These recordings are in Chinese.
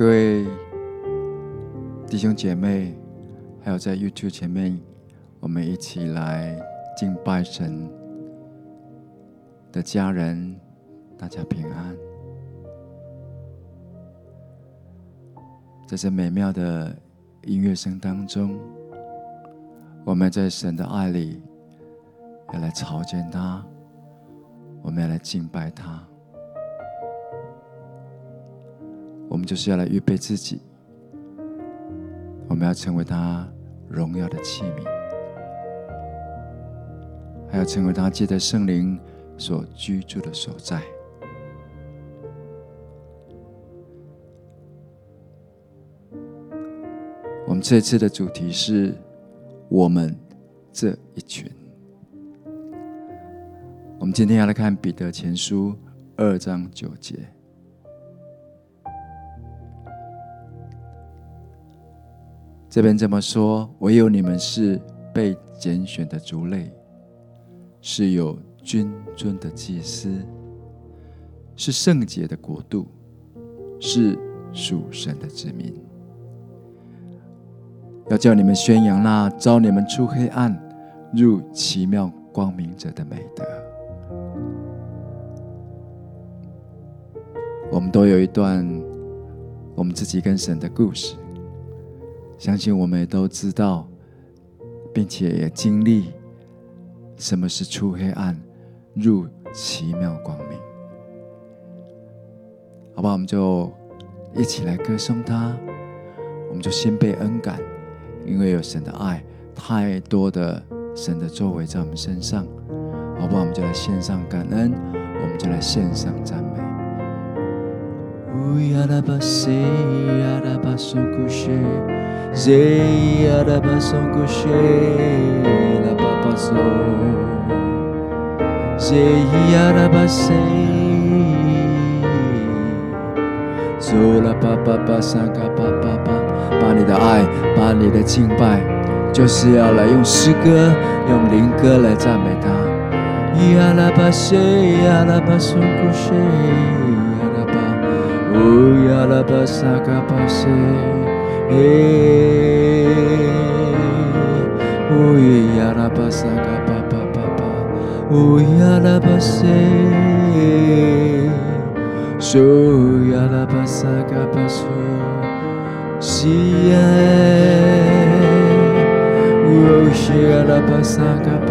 各位弟兄姐妹，还有在 YouTube 前面，我们一起来敬拜神的家人，大家平安。在这美妙的音乐声当中，我们在神的爱里要来朝见他，我们要来敬拜他。我们就是要来预备自己，我们要成为他荣耀的器皿，还要成为他借着圣灵所居住的所在。我们这次的主题是我们这一群。我们今天要来看彼得前书二章九节。这边这么说：唯有你们是被拣选的族类，是有君尊的祭司，是圣洁的国度，是属神的子民。要叫你们宣扬那召你们出黑暗入奇妙光明者的美德。我们都有一段我们自己跟神的故事。相信我们也都知道，并且也经历什么是出黑暗入奇妙光明。好吧，我们就一起来歌颂他。我们就先被恩感，因为有神的爱，太多的神的作为在我们身上。好吧，我们就来献上感恩，我们就来献上赞美。这亚拉巴松古谢拉巴巴索，这亚拉巴塞，苏拉巴巴巴桑卡巴巴巴，把你的爱，把你的敬拜，就是要来用诗歌，用灵歌来赞美他。亚拉巴塞，亚拉巴松古谢亚拉巴，哦亚拉巴桑卡巴塞。耶，乌呀拉巴萨嘎巴巴巴巴，乌呀拉巴塞，苏呀拉巴萨嘎巴苏，西耶，乌西呀拉巴萨嘎巴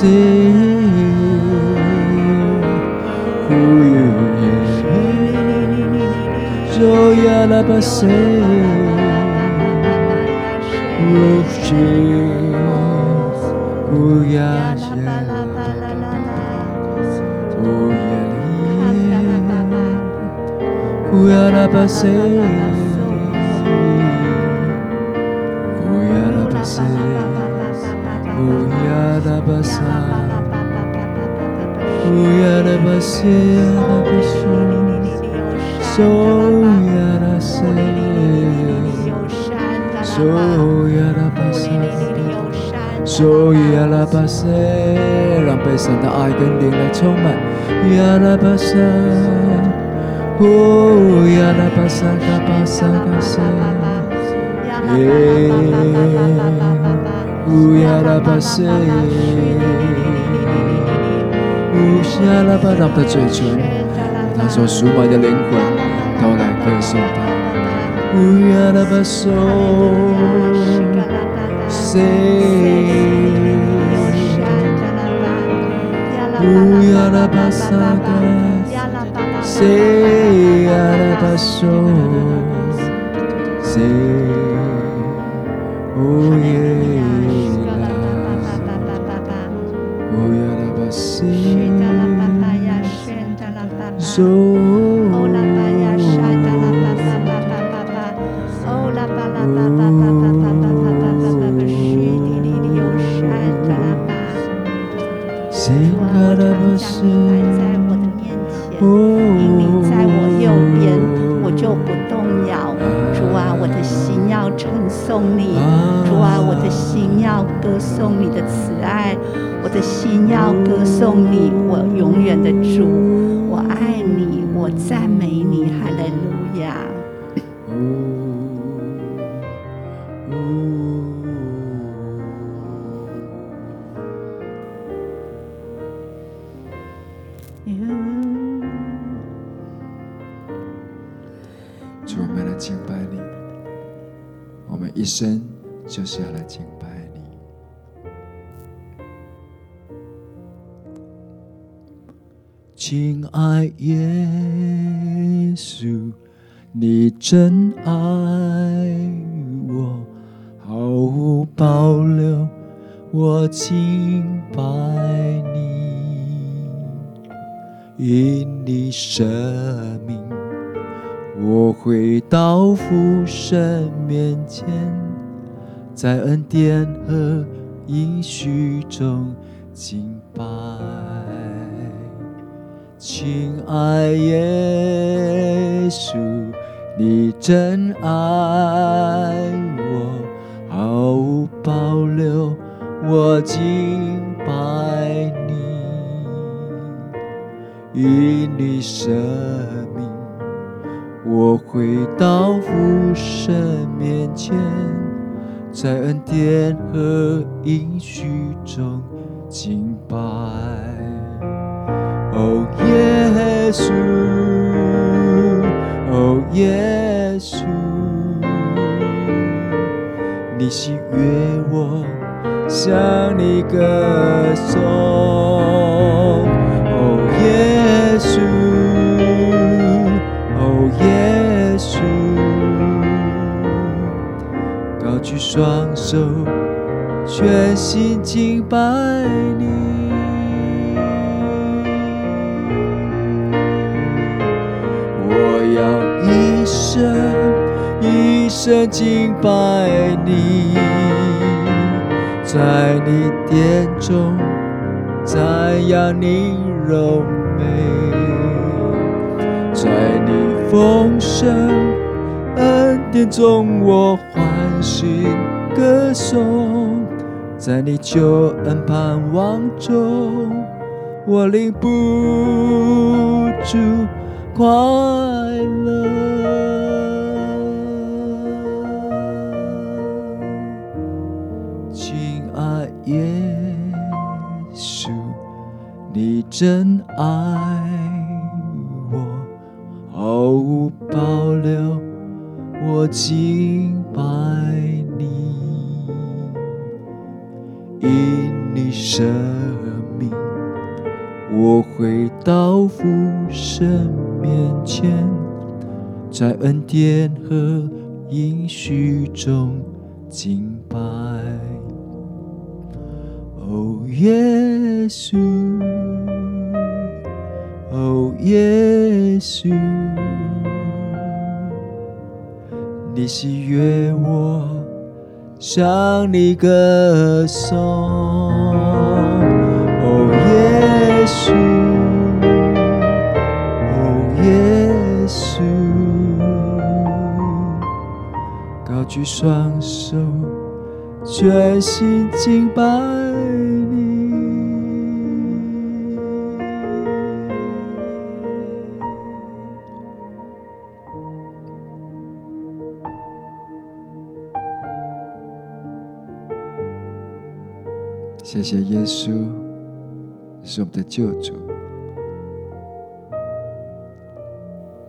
谁？呼耶就呀拉巴塞，呼西，亚拉巴西亚拉巴苏，苏亚拉塞，苏亚拉巴塞，苏亚拉巴塞，让被神的爱跟灵来充满。亚拉巴塞，乌亚拉巴萨卡巴萨卡塞，耶，乌亚拉巴塞。乌西阿拉巴让的嘴唇，他所赎买的灵魂都来歌颂他。乌亚拉巴索，谁？乌亚拉巴萨嘎，谁？亚拉巴索，谁？乌耶。 있어 亲爱耶稣，你真爱我，毫无保留，我敬拜你，因你舍命。我回到父神面前，在恩典和应许中敬拜。亲爱耶稣，你真爱我，毫无保留，我敬拜你，因你舍命。我回到父神面前，在恩典和应许中敬拜。哦，耶稣，哦，耶稣，你喜悦我向你歌颂。哦，耶稣，哦，耶稣，高举双手，全心敬拜你。一生敬拜你，在你殿中赞扬你柔美，在你丰盛恩典中我欢欣。歌颂，在你救恩盼望中，我领不住快乐。你真爱我，毫无保留，我敬拜你。因你舍命，我回到父神面前，在恩典和应许中敬拜。哦，耶耶稣，哦，耶稣，你喜悦我。向你歌颂，哦，耶稣，哦，耶稣，高举双手，全心敬拜。谢耶稣，是我们的救主。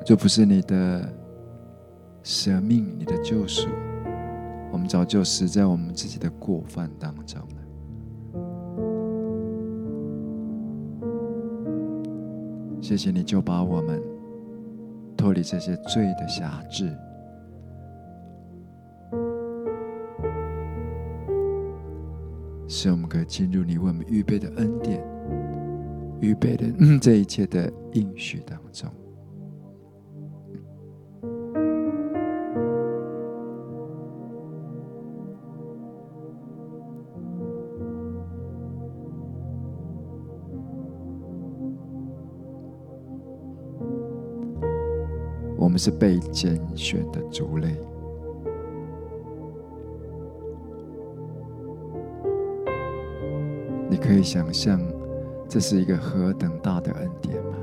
这不是你的舍命，你的救赎，我们早就死在我们自己的过犯当中了。谢谢你，就把我们脱离这些罪的辖制。使我们可以进入你为我们预备的恩典，预备的这一切的应许当中。我们是被拣选的族类。可以想象这是一个何等大的恩典吗？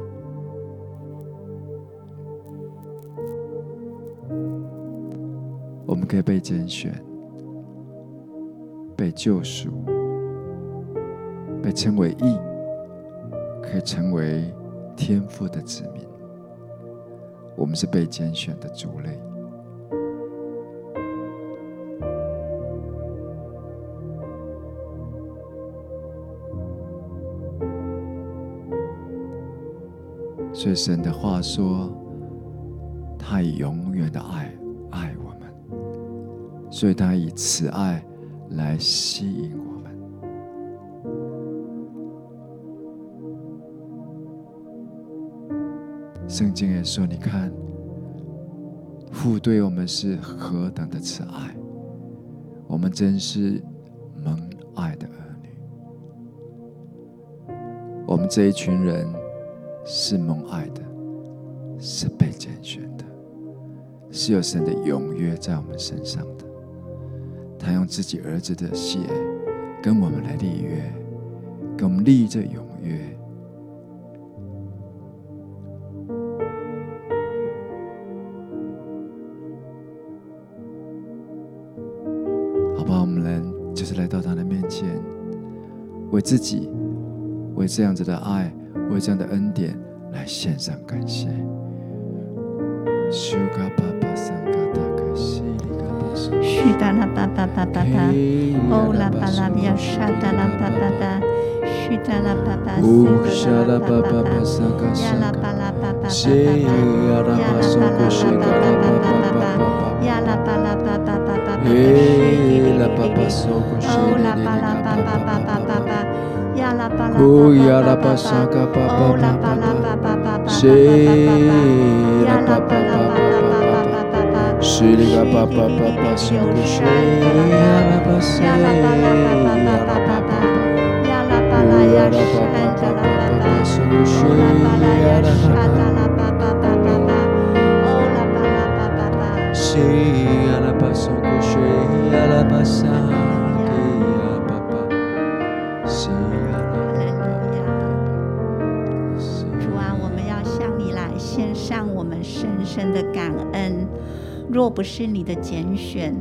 我们可以被拣选、被救赎、被称为义，可以成为天父的子民。我们是被拣选的族类。所以神的话说，他以永远的爱爱我们，所以他以慈爱来吸引我们。圣经也说，你看，父对我们是何等的慈爱，我们真是蒙爱的儿女。我们这一群人。是蒙爱的，是被拣选的，是有神的永约在我们身上的。他用自己儿子的血跟我们来立约，跟我们立这永约。好不好？我们来就是来到他的面前，为自己，为这样子的爱。为这样的恩典来献上感谢。是的啦，巴巴巴巴巴，哦啦巴拉比亚沙达啦巴巴巴，是的啦巴巴，是的啦巴巴巴，呀啦巴拉巴巴巴巴，呀啦巴拉巴巴巴巴，呀啦巴拉巴巴巴巴，嘿啦巴巴苏古西，哦啦巴拉巴巴巴巴巴巴。Oya la pasaka papa papa C'est la papa papa C'est la papa papa C'est la pasaka papa papa C'est la pasaka papa papa C'est la pasaka 若不是你的拣选，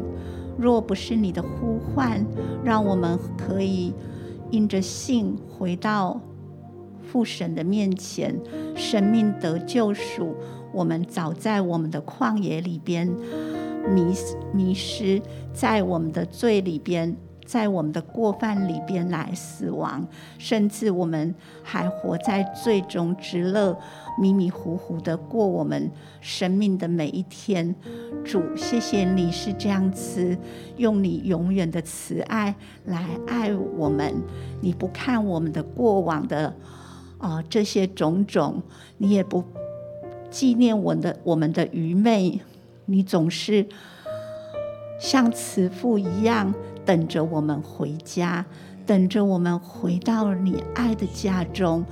若不是你的呼唤，让我们可以因着信回到父神的面前，生命得救赎。我们早在我们的旷野里边迷迷失，在我们的罪里边。在我们的过犯里边来死亡，甚至我们还活在最终之乐，迷迷糊糊的过我们生命的每一天。主，谢谢你是这样子，用你永远的慈爱来爱我们。你不看我们的过往的啊、这些种种，你也不纪念我的我们的愚昧，你总是像慈父一样。等着我们回家，等着我们回到你爱的家中。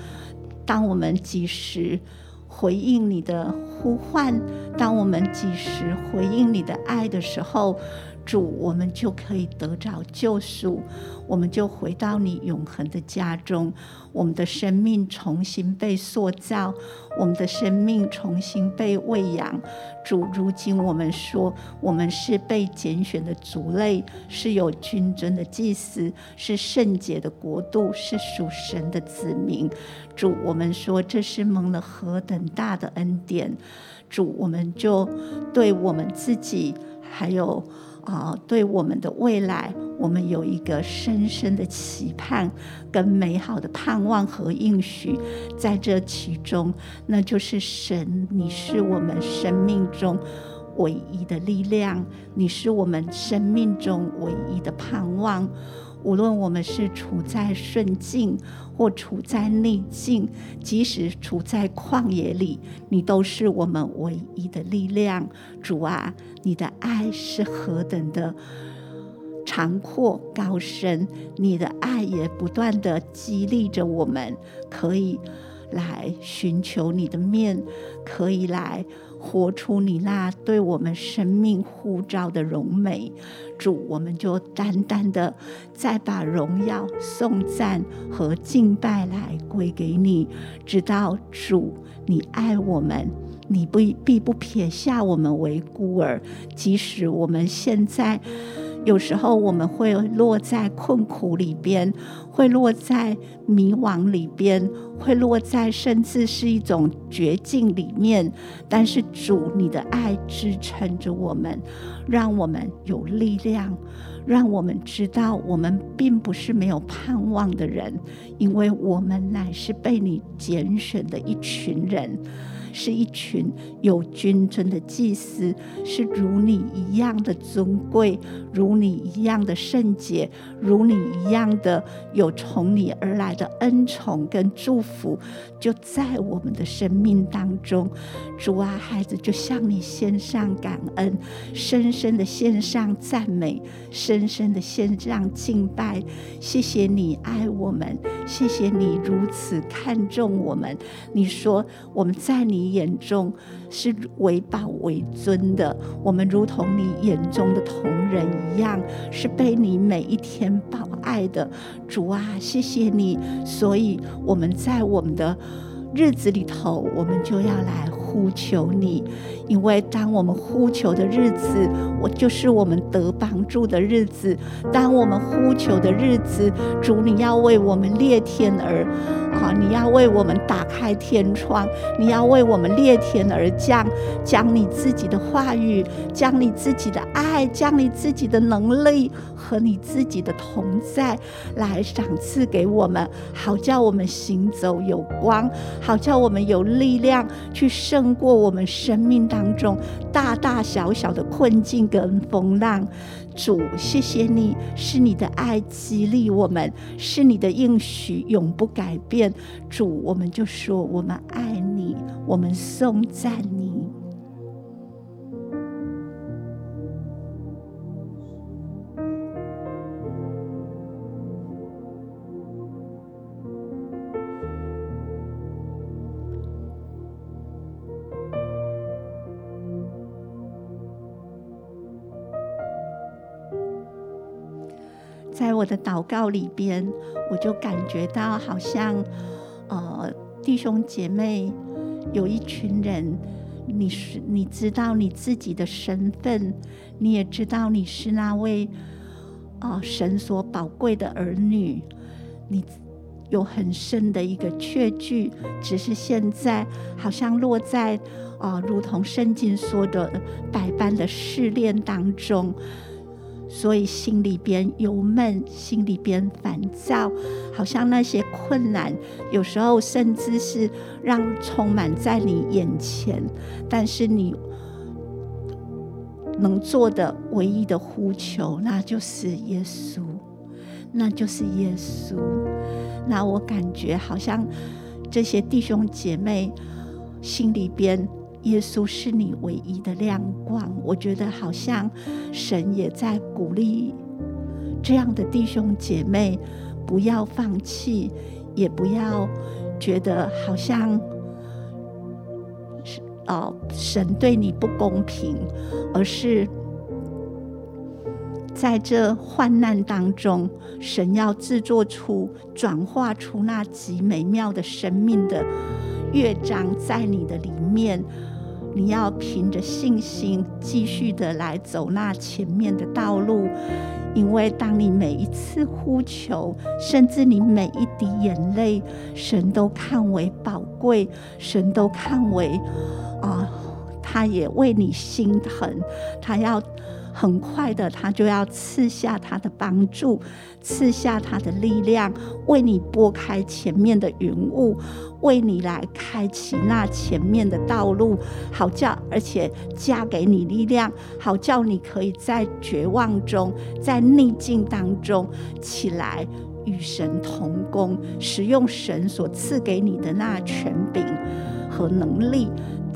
当我们及时回应你的呼唤，当我们及时回应你的爱的时候，主，我们就可以得着救赎，我们就回到你永恒的家中。我们的生命重新被塑造，我们的生命重新被喂养。主，如今我们说，我们是被拣选的族类，是有君尊的祭司，是圣洁的国度，是属神的子民。主，我们说这是蒙了何等大的恩典。主，我们就对我们自己还有。啊，对我们的未来，我们有一个深深的期盼，跟美好的盼望和应许，在这其中，那就是神，你是我们生命中唯一的力量，你是我们生命中唯一的盼望。无论我们是处在顺境或处在逆境，即使处在旷野里，你都是我们唯一的力量。主啊，你的爱是何等的长阔高深，你的爱也不断地激励着我们，可以来寻求你的面，可以来活出你那对我们生命护照的荣美。主，我们就单单的再把荣耀、颂赞和敬拜来归给你，直到主，你爱我们，你不必不撇下我们为孤儿，即使我们现在。有时候我们会落在困苦里边，会落在迷惘里边，会落在甚至是一种绝境里面。但是主，你的爱支撑着我们，让我们有力量，让我们知道我们并不是没有盼望的人，因为我们乃是被你拣选的一群人。是一群有君尊的祭司，是如你一样的尊贵，如你一样的圣洁，如你一样的有从你而来的恩宠跟祝福，就在我们的生命当中。主啊，孩子就向你献上感恩，深深的献上赞美，深深的献上敬拜。谢谢你爱我们，谢谢你如此看重我们。你说我们在你。你眼中是为宝为尊的，我们如同你眼中的同人一样，是被你每一天宝爱的。主啊，谢谢你，所以我们在我们的日子里头，我们就要来呼求你。因为当我们呼求的日子，我就是我们得帮助的日子。当我们呼求的日子，主你要为我们裂天而，啊，你要为我们打开天窗，你要为我们裂天而降，将你自己的话语，将你自己的爱，将你自己的能力和你自己的同在来赏赐给我们，好叫我们行走有光，好叫我们有力量去胜过我们生命当中大大小小的困境跟风浪，主，谢谢你，是你的爱激励我们，是你的应许永不改变。主，我们就说我们爱你，我们颂赞你。我的祷告里边，我就感觉到好像，呃，弟兄姐妹有一群人，你是你知道你自己的身份，你也知道你是那位，啊、呃，神所宝贵的儿女，你有很深的一个确据，只是现在好像落在啊、呃，如同圣经说的百般的试炼当中。所以心里边忧闷，心里边烦躁，好像那些困难，有时候甚至是让充满在你眼前，但是你能做的唯一的呼求，那就是耶稣，那就是耶稣。那我感觉好像这些弟兄姐妹心里边。耶稣是你唯一的亮光，我觉得好像神也在鼓励这样的弟兄姐妹，不要放弃，也不要觉得好像哦，神对你不公平，而是在这患难当中，神要制作出、转化出那极美妙的生命的乐章在你的里面。你要凭着信心继续的来走那前面的道路，因为当你每一次呼求，甚至你每一滴眼泪，神都看为宝贵，神都看为啊，他也为你心疼，他要。很快的，他就要赐下他的帮助，赐下他的力量，为你拨开前面的云雾，为你来开启那前面的道路，好叫而且加给你力量，好叫你可以在绝望中，在逆境当中起来，与神同工，使用神所赐给你的那权柄和能力。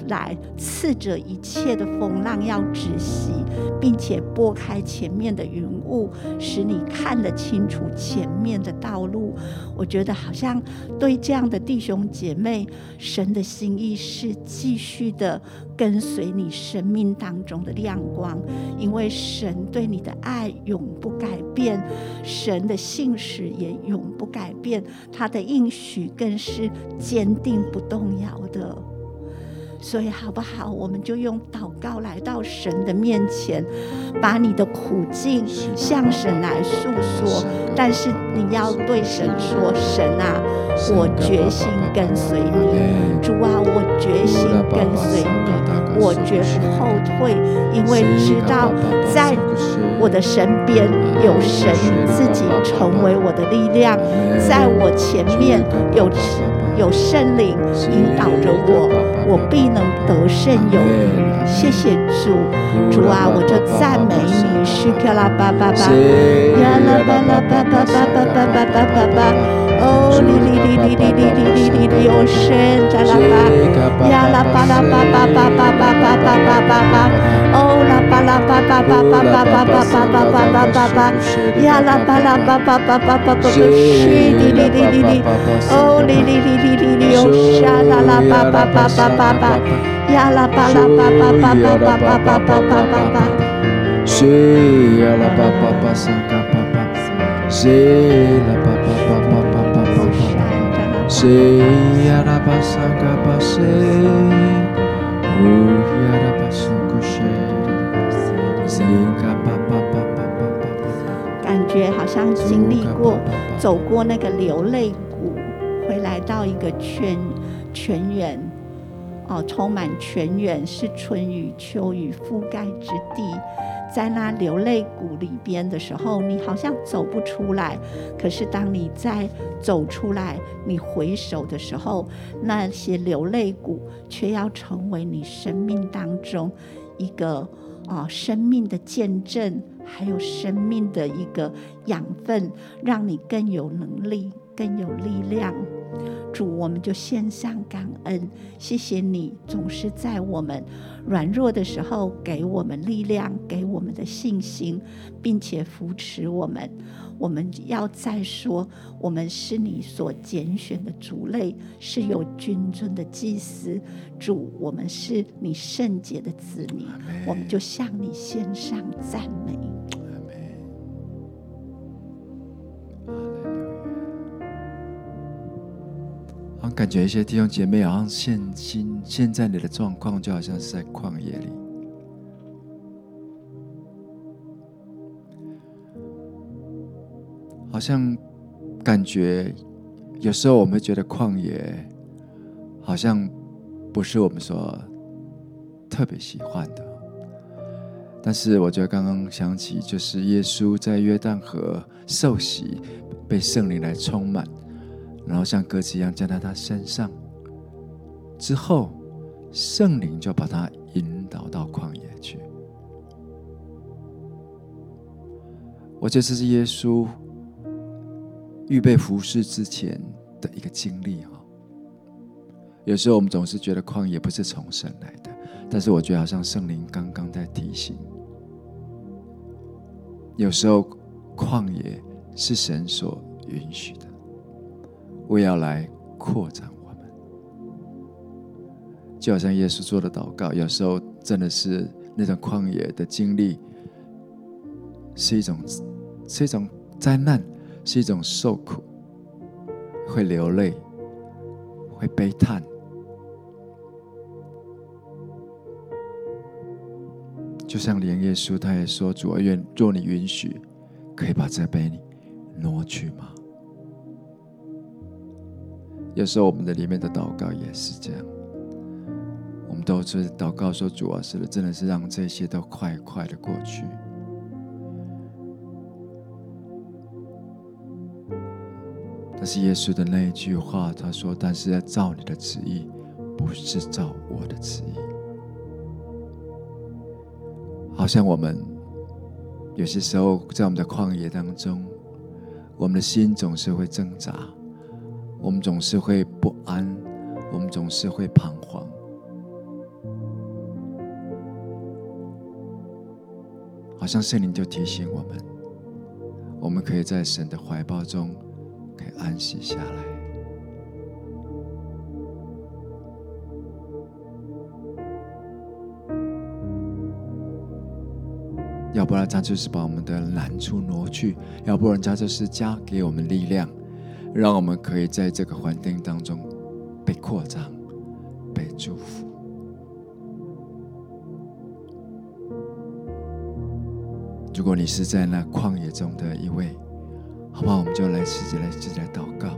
来，刺着一切的风浪要止息，并且拨开前面的云雾，使你看得清楚前面的道路。我觉得好像对这样的弟兄姐妹，神的心意是继续的跟随你生命当中的亮光，因为神对你的爱永不改变，神的信实也永不改变，他的应许更是坚定不动摇的。所以好不好？我们就用祷告来到神的面前，把你的苦境向神来诉说。但是你要对神说：“神啊，我决心跟随你。主啊，我决心跟随你，我绝不后退，因为知道在我的身边有神自己成为我的力量，在我前面有。”有圣灵引导着我，我必能得胜有余。谢谢主，主啊，我就赞美你。是克拉巴巴巴，呀啦巴啦巴巴巴巴巴巴巴巴巴，哦哩哩哩哩哩哩哩哩哩，有神在啦巴，呀啦巴啦巴巴巴巴巴巴巴巴巴巴，哦啦巴啦巴巴巴巴巴巴巴巴巴巴巴巴，呀啦巴啦巴巴巴巴巴巴，是哩哩哩哩哩，哦哩哩哩哩。哩哩哩哦，沙啦啦巴巴巴巴巴巴，呀啦巴啦巴巴巴巴巴巴巴巴巴巴巴，是呀啦巴巴感觉好像经历过，走过那个流泪谷。回来到一个泉泉源，哦，充满泉源是春雨秋雨覆盖之地，在那流泪谷里边的时候，你好像走不出来。可是当你再走出来，你回首的时候，那些流泪谷却要成为你生命当中一个啊、哦、生命的见证，还有生命的一个养分，让你更有能力。更有力量，主，我们就献上感恩，谢谢你总是在我们软弱的时候给我们力量，给我们的信心，并且扶持我们。我们要再说，我们是你所拣选的族类，是有君尊的祭司。主，我们是你圣洁的子民，我们就向你献上赞美。感觉一些弟兄姐妹好像现今现在你的状况就好像是在旷野里，好像感觉有时候我们觉得旷野好像不是我们所特别喜欢的，但是我觉得刚刚想起就是耶稣在约旦河受洗，被圣灵来充满。然后像鸽子一样降在他身上，之后圣灵就把他引导到旷野去。我觉得这是耶稣预备服侍之前的一个经历哈。有时候我们总是觉得旷野不是从神来的，但是我觉得好像圣灵刚刚在提醒，有时候旷野是神所允许的。为要来扩展我们，就好像耶稣做的祷告，有时候真的是那种旷野的经历，是一种是一种灾难，是一种受苦，会流泪，会悲叹，就像连耶稣他也说：“主啊，愿若你允许，可以把这杯挪去吗？”有时候我们的里面的祷告也是这样，我们都是祷告说：“主啊，是的，真的是让这些都快快的过去。”但是耶稣的那一句话，他说：“但是要照你的旨意，不是照我的旨意。”好像我们有些时候在我们的旷野当中，我们的心总是会挣扎。我们总是会不安，我们总是会彷徨。好像圣灵就提醒我们，我们可以在神的怀抱中，可以安息下来。要不然，他就是把我们的难处挪去；要不然，他就是加给我们力量。让我们可以在这个环境当中被扩张、被祝福。如果你是在那旷野中的一位，好不好？我们就来试着来试着来祷告。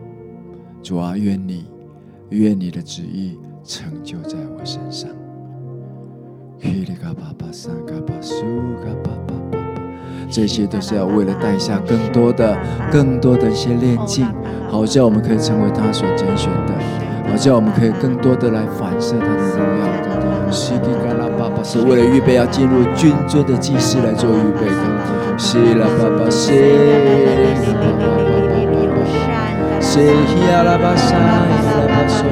主啊，愿你愿你的旨意成就在我身上。这些都是要为了带下更多的、更多的一些炼净，好叫我们可以成为他所拣选的，好叫我们可以更多的来反射他的荣耀。西吉嘎拉巴巴是为了预备要进入君尊的祭司来做预备的。西拉巴巴西，西亚拉巴沙，亚拉巴索，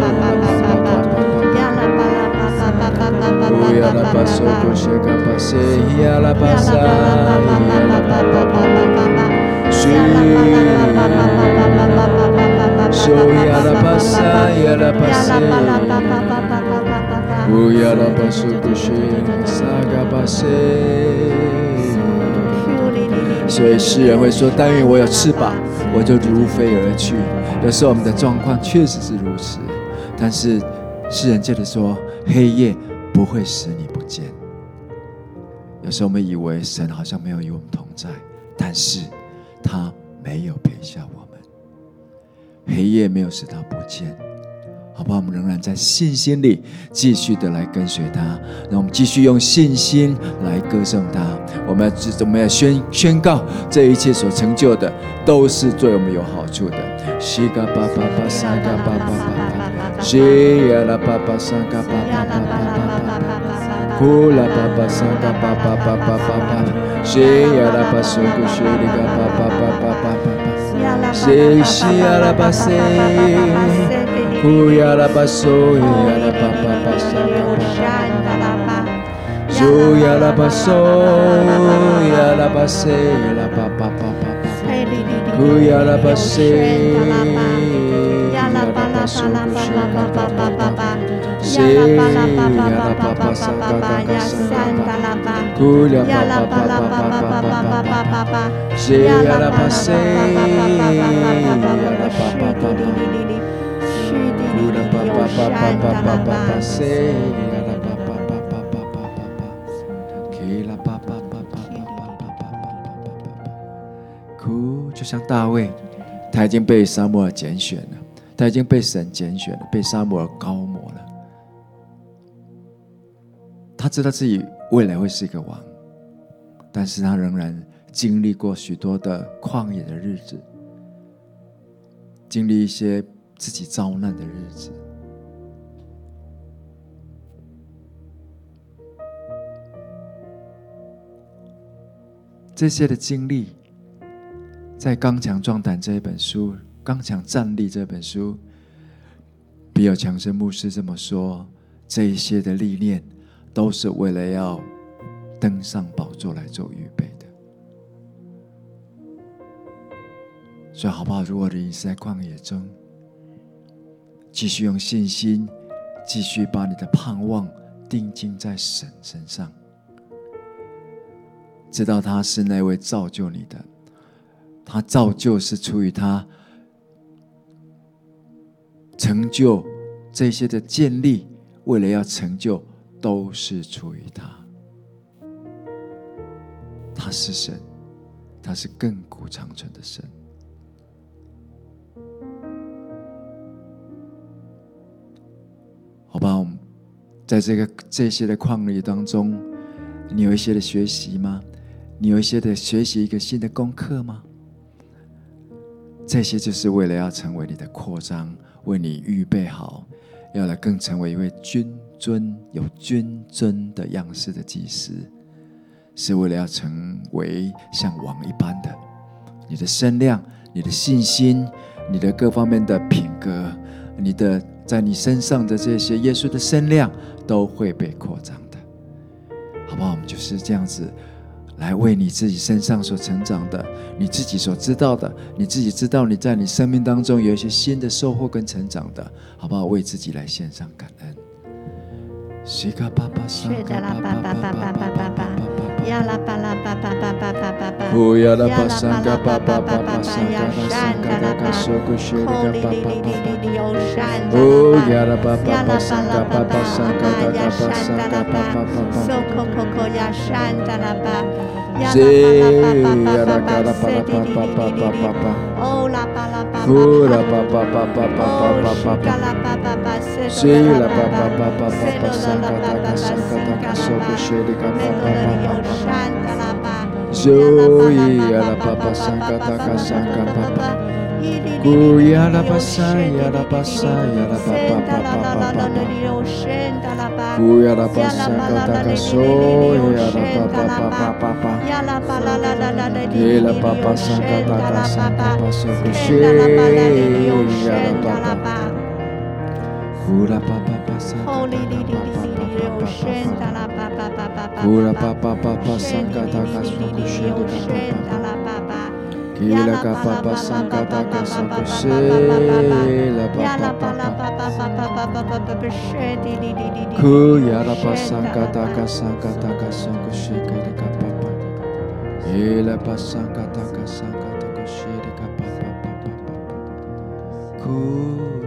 所以诗人会说：“但愿我有翅膀，我就如飞而去。”有时候我们的状况确实是如此，但是诗人接着说：“黑夜不会使你不见。”有时候我们以为神好像没有与我们同在，但是他没有撇下我们，黑夜没有使他不见。好不好？我们仍然在信心里继续的来跟随他，让我们继续用信心来歌颂他。我们要我们要宣宣告，这一切所成就的都是对我们有好处的。西嘎巴巴巴沙嘎巴巴巴巴，西呀啦巴巴沙嘎巴巴巴巴巴巴，呼啦巴巴沙嘎巴巴巴巴巴巴，西呀啦巴苏古西里嘎巴巴像大卫，他已经被撒母耳拣选了，他已经被神拣选了，被撒母耳膏抹了。他知道自己未来会是一个王，但是他仍然经历过许多的旷野的日子，经历一些自己遭难的日子。这些的经历，在《刚强壮胆》这一本书，《刚强站立》这本书，比尔强生牧师这么说：这一些的历练，都是为了要登上宝座来做预备的。所以，好不好？如果你是在旷野中，继续用信心，继续把你的盼望定睛在神身上。知道他是那位造就你的，他造就是出于他成就这些的建立，为了要成就，都是出于他。他是神，他是亘古长存的神。好吧，我们在这个这些的旷野当中，你有一些的学习吗？你有一些的学习一个新的功课吗？这些就是为了要成为你的扩张，为你预备好，要来更成为一位君尊有君尊的样式的祭司，是为了要成为像王一般的。你的身量、你的信心、你的各方面的品格、你的在你身上的这些耶稣的身量，都会被扩张的，好不好？我们就是这样子。来为你自己身上所成长的，你自己所知道的，你自己知道你在你生命当中有一些新的收获跟成长的，好不好？为自己来献上感恩。是的啦，爸爸，爸爸，爸爸，爸爸，Ya la pa la pa pa pa pa pa pa pa. Oh ya la pa sanga pa pa pa pa sanga pa sanga la pa soko shirika pa pa pa. Oh ya la pa pa pa pa pa sanga pa pa sanga pa pa pa pa. Soko koko ya shanda la pa. Zoe, la papa sankata kasaka papa. Kuya la pasa ya la pasa ya la pa pa pa pa pa pa pa. Kuya la pasa kata kaso ya la pa pa pa pa pa pa. Ya la pa pasa kata kasa pa pasa kushe ya la pa pa pa. Kura pa pa pasa kata pa pa pa pa pa. Kura pa pa pa pasa kata kaso kushe ya la pa pa pa. Kila kapapa sankata kasapa shela papa papa Kuya rapa sankata kasankata kasanko shekere kapapa Kila pasankata kasankata kashire kapapa Kuya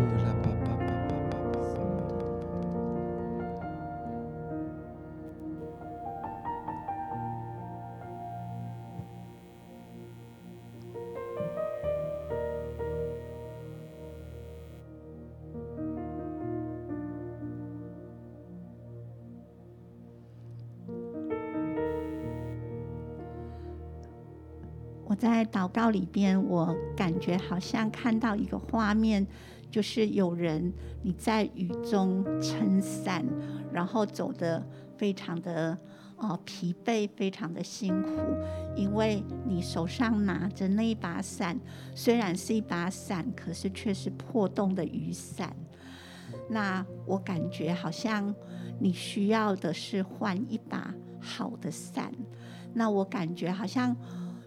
祷告里边，我感觉好像看到一个画面，就是有人你在雨中撑伞，然后走得非常的呃疲惫，非常的辛苦，因为你手上拿着那一把伞，虽然是一把伞，可是却是破洞的雨伞。那我感觉好像你需要的是换一把好的伞。那我感觉好像。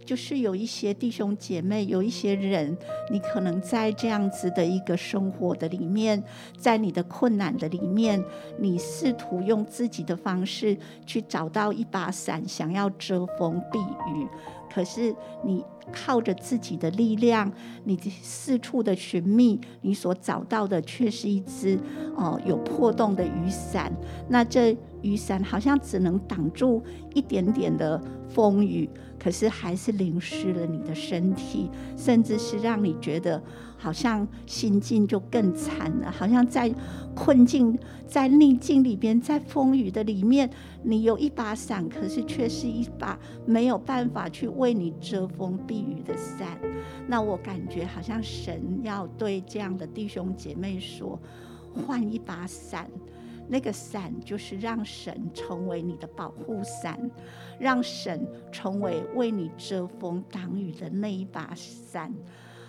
就是有一些弟兄姐妹，有一些人，你可能在这样子的一个生活的里面，在你的困难的里面，你试图用自己的方式去找到一把伞，想要遮风避雨，可是你靠着自己的力量，你四处的寻觅，你所找到的却是一只哦有破洞的雨伞。那这雨伞好像只能挡住一点点的风雨。可是还是淋湿了你的身体，甚至是让你觉得好像心境就更惨了，好像在困境、在逆境里边，在风雨的里面，你有一把伞，可是却是一把没有办法去为你遮风避雨的伞。那我感觉好像神要对这样的弟兄姐妹说：换一把伞。那个伞就是让神成为你的保护伞，让神成为为你遮风挡雨的那一把伞。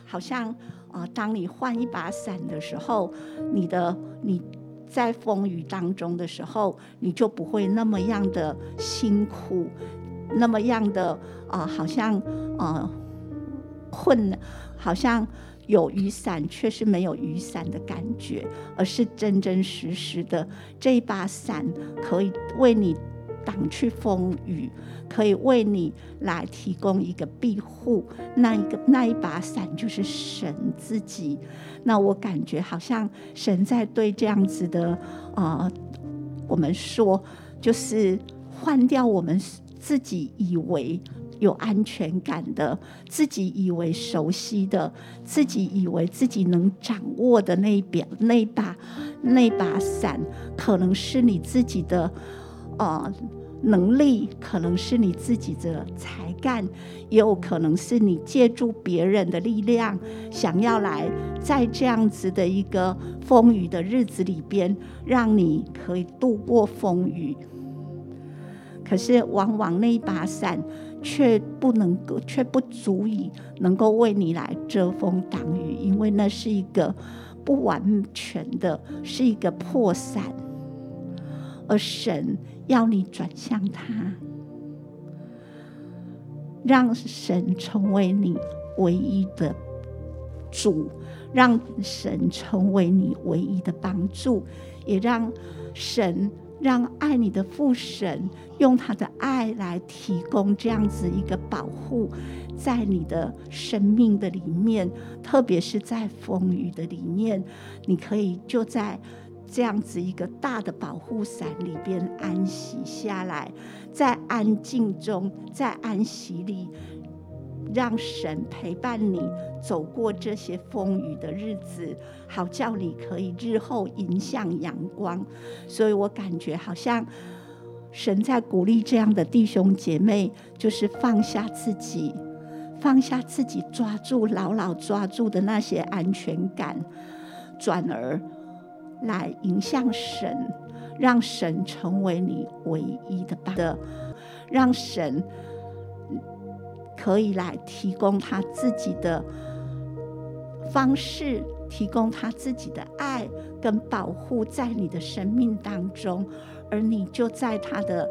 好像啊、呃，当你换一把伞的时候，你的你在风雨当中的时候，你就不会那么样的辛苦，那么样的啊、好像啊、困，好像。有雨伞，却是没有雨伞的感觉，而是真真实实的这一把伞，可以为你挡去风雨，可以为你来提供一个庇护。那一个那一把伞就是神自己。那我感觉好像神在对这样子的啊、呃，我们说，就是换掉我们自己以为。有安全感的，自己以为熟悉的，自己以为自己能掌握的那一柄、那一把、那把伞，可能是你自己的，呃，能力，可能是你自己的才干，也有可能是你借助别人的力量，想要来在这样子的一个风雨的日子里边，让你可以度过风雨。可是，往往那一把伞。却不能够，却不足以能够为你来遮风挡雨，因为那是一个不完全的，是一个破伞。而神要你转向他，让神成为你唯一的主，让神成为你唯一的帮助，也让神。让爱你的父神用他的爱来提供这样子一个保护，在你的生命的里面，特别是在风雨的里面，你可以就在这样子一个大的保护伞里边安息下来，在安静中，在安息里。让神陪伴你走过这些风雨的日子，好叫你可以日后迎向阳光。所以我感觉好像神在鼓励这样的弟兄姐妹，就是放下自己，放下自己抓住牢牢抓住的那些安全感，转而来迎向神，让神成为你唯一的帮的，让神。可以来提供他自己的方式，提供他自己的爱跟保护在你的生命当中，而你就在他的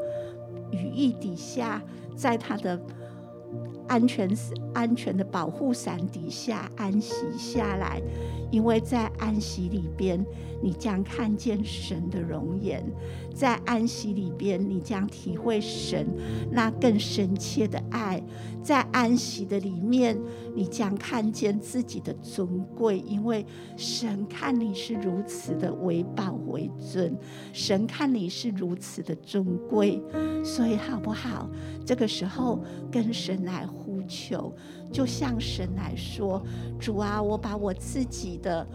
羽翼底下，在他的安全安全的保护伞底下安息下来，因为在安息里边，你将看见神的容颜。在安息里边，你将体会神那更深切的爱；在安息的里面，你将看见自己的尊贵，因为神看你是如此的为宝为尊，神看你是如此的尊贵，所以好不好？这个时候跟神来求，就向神来说：“主啊，我把我自己的。”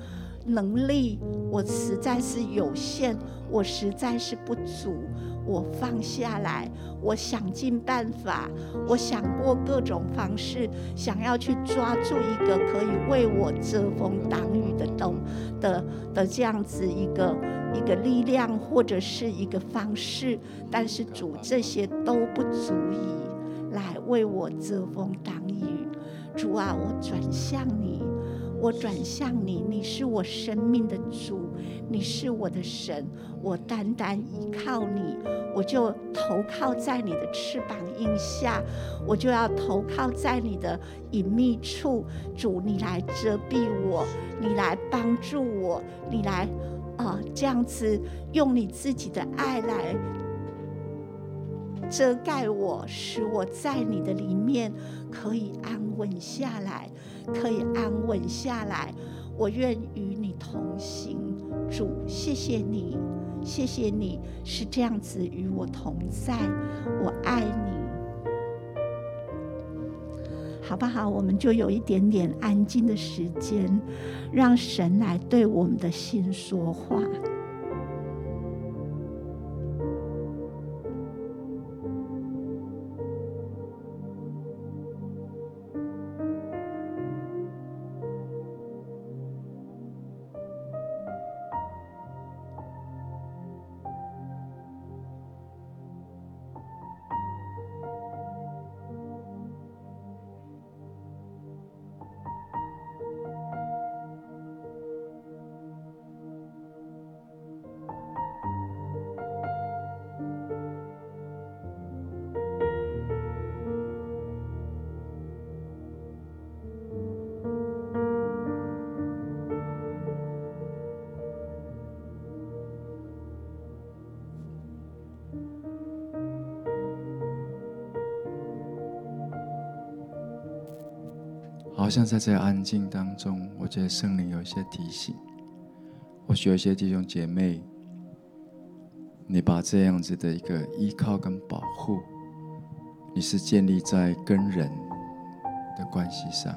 能力我实在是有限，我实在是不足，我放下来，我想尽办法，我想过各种方式，想要去抓住一个可以为我遮风挡雨的东的的这样子一个一个力量或者是一个方式，但是主这些都不足以来为我遮风挡雨，主啊，我转向你。我转向你，你是我生命的主，你是我的神，我单单依靠你，我就投靠在你的翅膀荫下，我就要投靠在你的隐秘处，主，你来遮蔽我，你来帮助我，你来啊、这样子用你自己的爱来遮盖我，使我在你的里面可以安稳下来。可以安稳下来，我愿与你同行，主，谢谢你，谢谢你是这样子与我同在，我爱你，好不好？我们就有一点点安静的时间，让神来对我们的心说话。好像在这安静当中，我觉得圣灵有一些提醒。或许有一些弟兄姐妹，你把这样子的一个依靠跟保护，你是建立在跟人的关系上；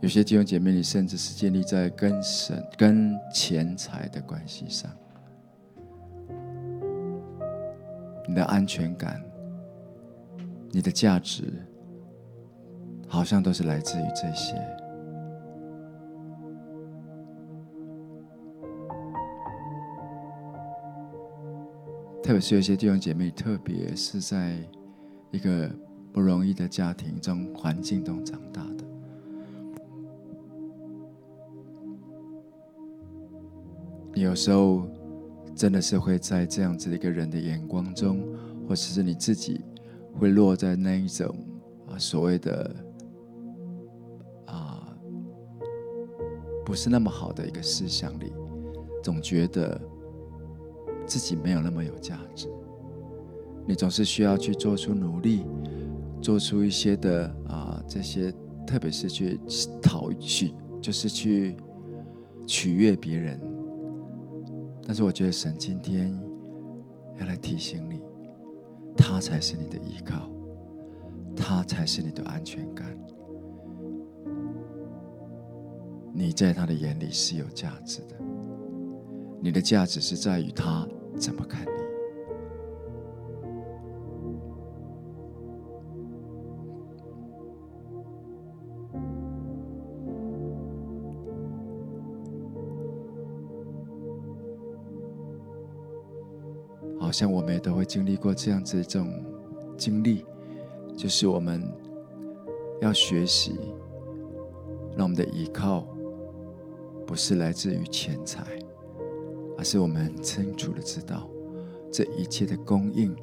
有些弟兄姐妹，你甚至是建立在跟神、跟钱财的关系上。你的安全感，你的价值。好像都是来自于这些，特别是有些弟兄姐妹，特别是在一个不容易的家庭中环境中长大的，有时候真的是会在这样子的一个人的眼光中，或者是你自己会落在那一种啊所谓的不是那么好的一个思想里，总觉得自己没有那么有价值。你总是需要去做出努力，做出一些的啊这些，特别是去讨取，就是去取悦别人。但是我觉得神今天要来提醒你。他才是你的依靠，他才是你的安全感。你在他的眼里是有价值的，你的价值是在于他怎么看你。好像我们也都会经历过这样子一种经历，就是我们要学习，让我们的依靠不是来自于钱财，而是我们清楚的知道，这一切的供应，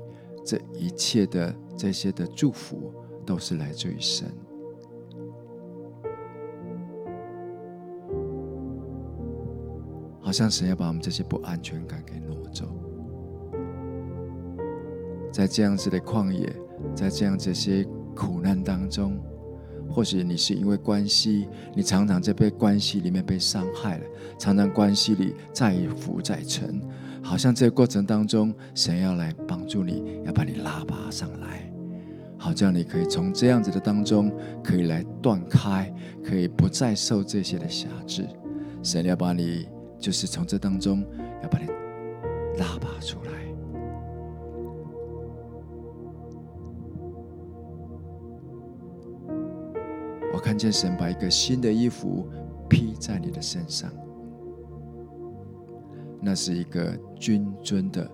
这一切的这些的祝福，都是来自于神。好像神要把我们这些不安全感给挪走。在这样子的旷野，在这样这些苦难当中，或许你是因为关系，你常常在被关系里面被伤害了，常常关系里再浮再沉，好像这个过程当中，神要来帮助你，要把你拉拔上来，好这样你可以从这样子的当中，可以来断开，可以不再受这些的辖制。神要把你，就是从这当中，要把你拉拔出来。看见神把一个新的衣服披在你的身上，那是一个君尊的，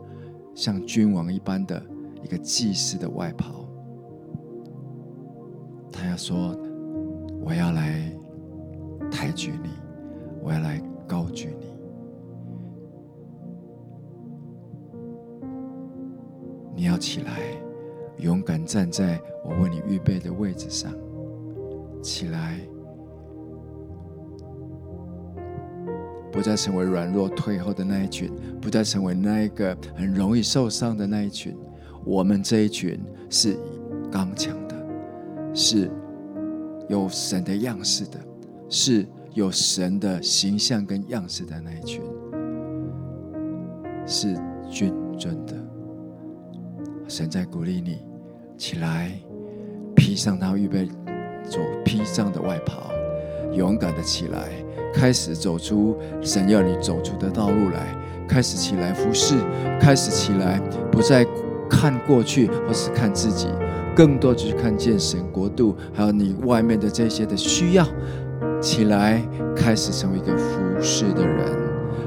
像君王一般的一个祭司的外袍。他要说：“我要来抬举你，我要来高举你，你要起来，勇敢站在我为你预备的位置上。”起来，不再成为软弱退后的那一群，不再成为那一个很容易受伤的那一群。我们这一群是刚强的，是有神的样式的，是有神的形象跟样式的那一群，是君尊的。神在鼓励你起来，披上他预备。做披上的外袍，勇敢的起来，开始走出神要你走出的道路来，开始起来服侍，开始起来，不再看过去或是看自己，更多就是看见神国度，还有你外面的这些的需要，起来，开始成为一个服侍的人，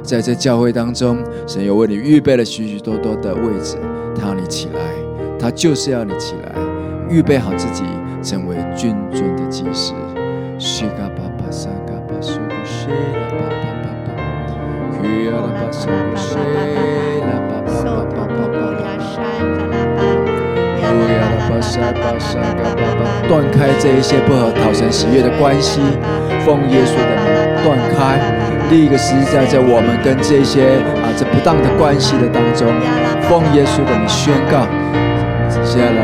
在这教会当中，神有为你预备了许许多多的位置，他要你起来，他就是要你起来，预备好自己。成为君尊的祭司。断开这一些不合讨神喜悦的关系，奉耶稣的名断开，立一个实在在我们跟这些啊这不当的关系的当中，奉耶稣的名宣告。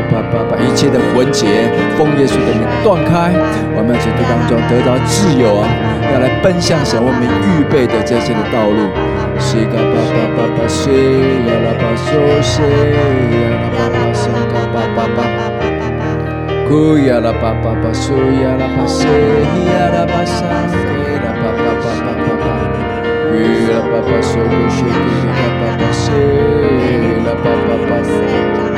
把把把一切的魂结，奉耶稣的名断开，我们要从这当中得到自由啊！要来奔向神我们预备的这些的道路。西嘎巴巴巴巴西，呀啦巴嗦西，呀啦巴巴西嘎巴巴巴，咕呀啦巴巴巴苏呀啦巴西，呀啦巴沙西啦巴巴巴巴巴巴，咕呀巴巴苏咕西咕呀巴巴西，啦巴巴巴西。西呀啦巴巴，巴巴，巴巴巴巴巴，乌呀啦巴桑卡巴桑卡西，呀啦巴巴，巴巴巴巴巴巴，西啦巴巴巴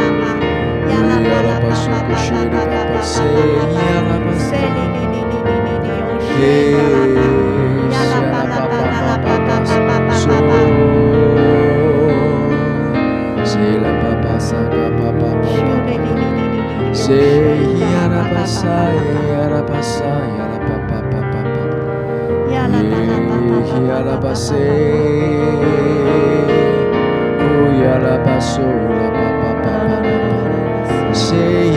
Yala basso Shake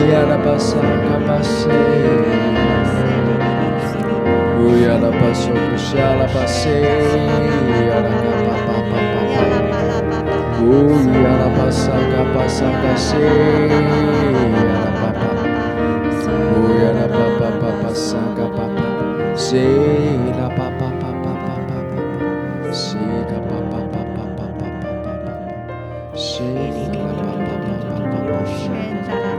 up, up, up, up,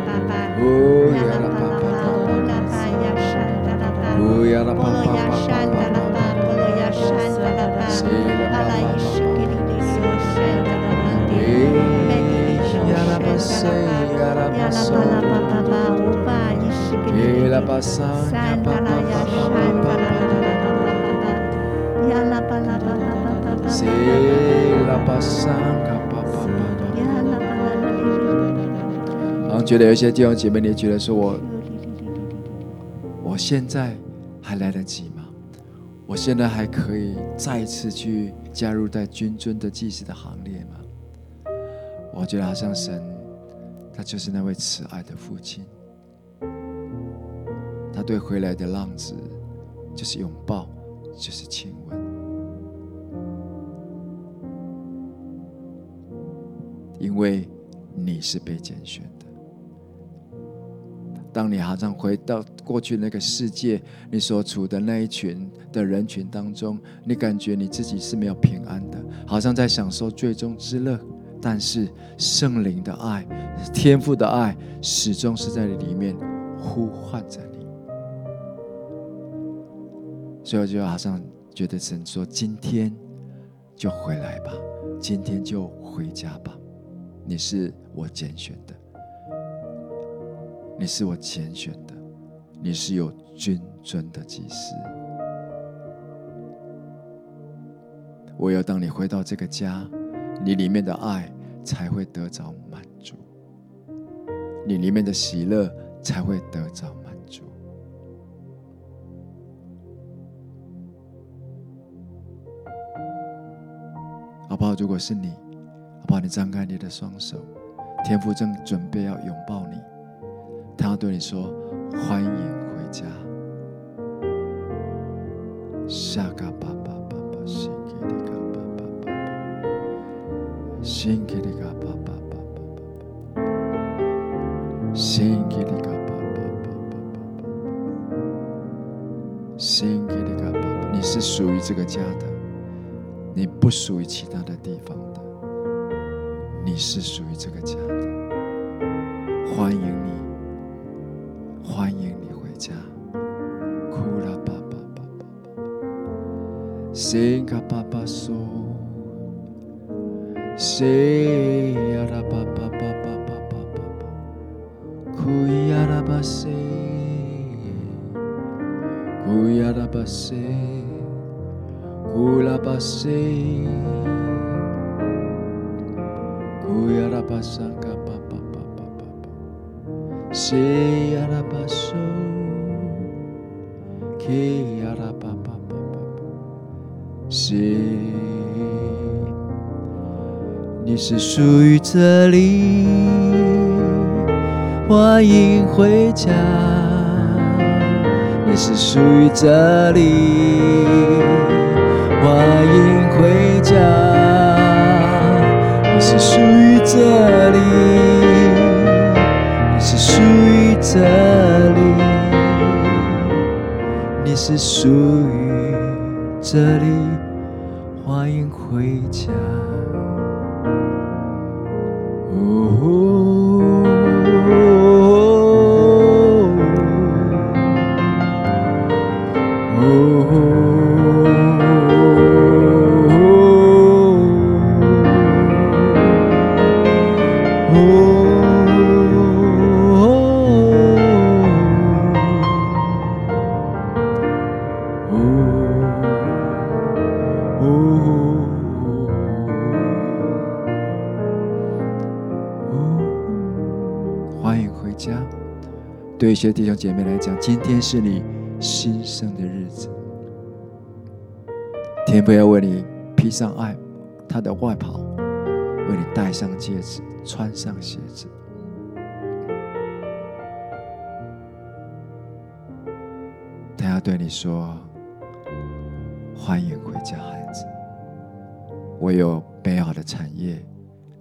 Se la passam 觉得有些弟兄姐妹，你觉得说我，我现在还来得及吗？我现在还可以再次去加入在君尊的祭司的行列吗？我觉得好像神，他就是那位慈爱的父亲，他对回来的浪子就是拥抱，就是亲吻，因为你是被拣选的。当你好像回到过去那个世界，你所处的那一群的人群当中，你感觉你自己是没有平安的，好像在享受最终之乐。但是圣灵的爱、天父的爱，始终是在里面呼唤着你。所以我就好像觉得神说：“今天就回来吧，今天就回家吧，你是我拣选的。”你是我拣选的，你是有君尊的祭司。唯有当你回到这个家，你里面的爱才会得着满足，你里面的喜乐才会得着满足。好不好？如果是你，好不好？你张开你的双手，天父正准备要拥抱你。他要对你说：“欢迎回家。”下嘎巴巴巴巴，心给你嘎巴巴巴巴，心给你嘎巴巴巴巴巴，心给你嘎巴巴巴巴巴，心给你嘎巴巴。你是属于这个家的，你不属于其他的地方的，你是属于这个家的。欢迎你。Senga papa so. Say ara papa papa papa papa. kuya Kuyara base. Kuyara base. Kula base. Kuyara basaka papa papa papa. Say ara baso. 是属于这里，欢迎回家。你是属于这里，欢迎回家。你是属于这里。你是属于这里，你是属于这里，欢迎回家。Ooh. 这些弟兄姐妹来讲今天是你新生的日子。天父要为你披上爱他的外袍为你戴上戒指穿上鞋子。他要对你说欢迎回家孩子。我有美好的产业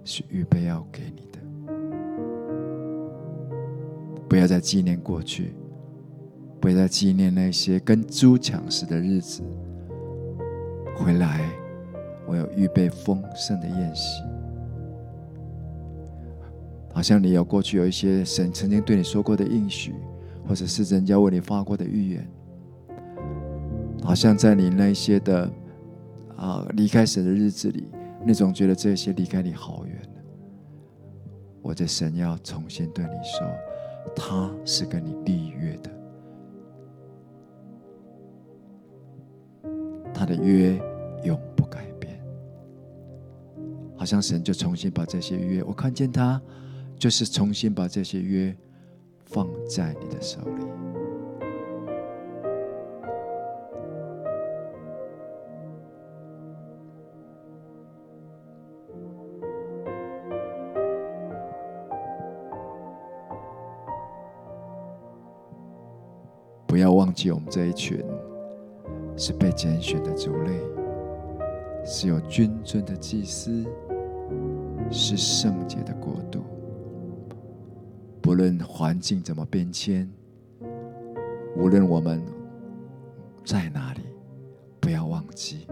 是预备要给你。不要再纪念过去，不要再纪念那些跟猪抢食的日子。回来，我有预备丰盛的宴席。好像你有过去有一些神曾经对你说过的应许，或者是人家为你发过的预言。好像在你那些的啊离开神的日子里，你总觉得这些离开你好远。我的神要重新对你说，他是跟你立约的，他的约永不改变。好像神就重新把这些约，我看见他。就是重新把这些约放在你的手里，这一群是被拣选的族类，是有君尊的祭司，是圣洁的国度。不论环境怎么变迁，无论我们在哪里，不要忘记，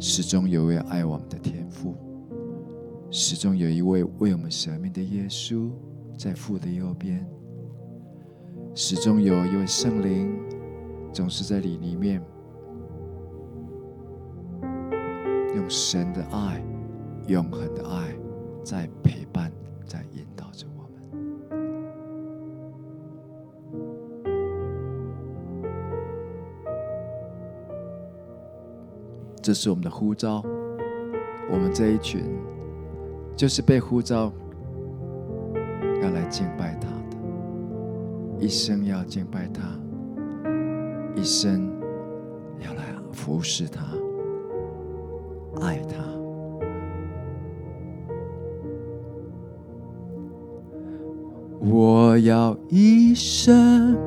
始终有一位爱我们的天父，始终有一位为我们舍命的耶稣在父的右边，始终有一位圣灵总是在你里面，用神的爱、永恒的爱在陪伴。在引导着我们这是我们的呼召，我们这一群就是被呼召一生要敬拜他，一生要来服侍他，爱他。我要一生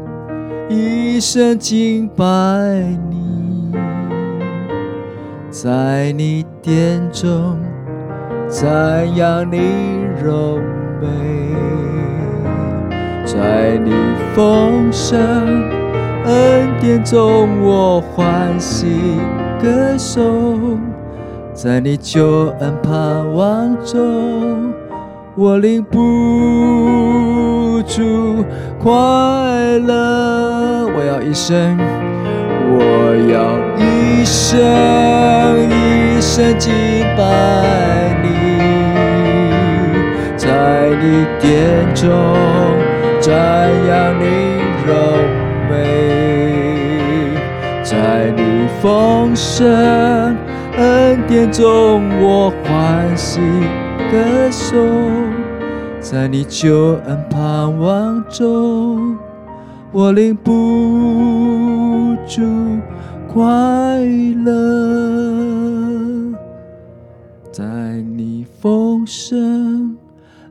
一生敬拜你。在你殿中赞扬你荣美，在你丰盛恩典中我欢喜歌颂，在你救恩盼望中我领不住快乐。我要一生，我要一生。一生敬拜你，在你殿中瞻仰你柔美，在你丰盛恩典中我欢喜歌颂，在你救恩盼望中我领不住快乐，在你丰盛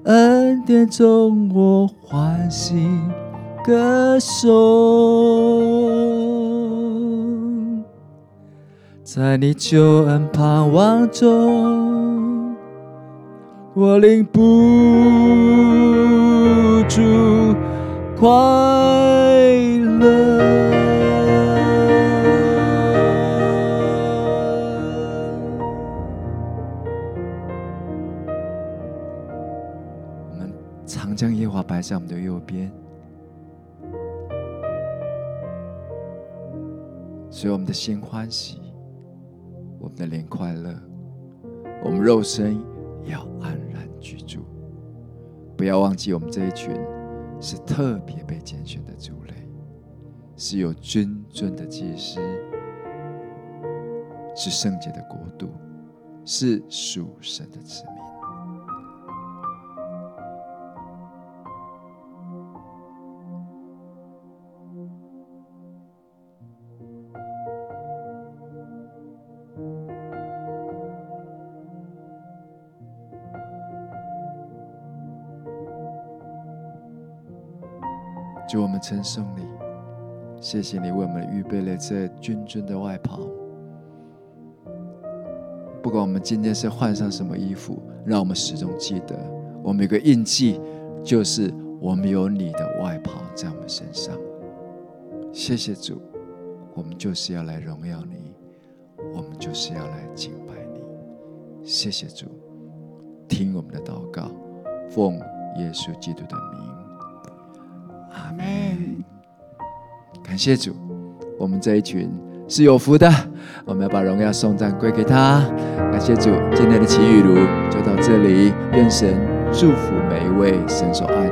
恩典中，我欢喜歌颂，在你救恩盼望中，我领不住快乐。摆在我们的右边，所以我们的心欢喜，我们的脸快乐，我们肉身要安然居住。不要忘记，我们这一群是特别被拣选的族类，是有君尊的祭司，是圣洁的国度，是属神的子民。称颂你，谢谢你为我们预备了这军尊的外袍。不管我们今天是换上什么衣服，让我们始终记得，我们有个印记，就是我们有你的外袍在我们身上。谢谢主，我们就是要来荣耀你，我们就是要来敬拜你。谢谢主，听我们的祷告，奉耶稣基督的名，阿门。感谢主，我们这一群是有福的，我们要把荣耀送赞归给他。感谢主，今天的祈雨炉就到这里，愿神祝福每一位神手爱。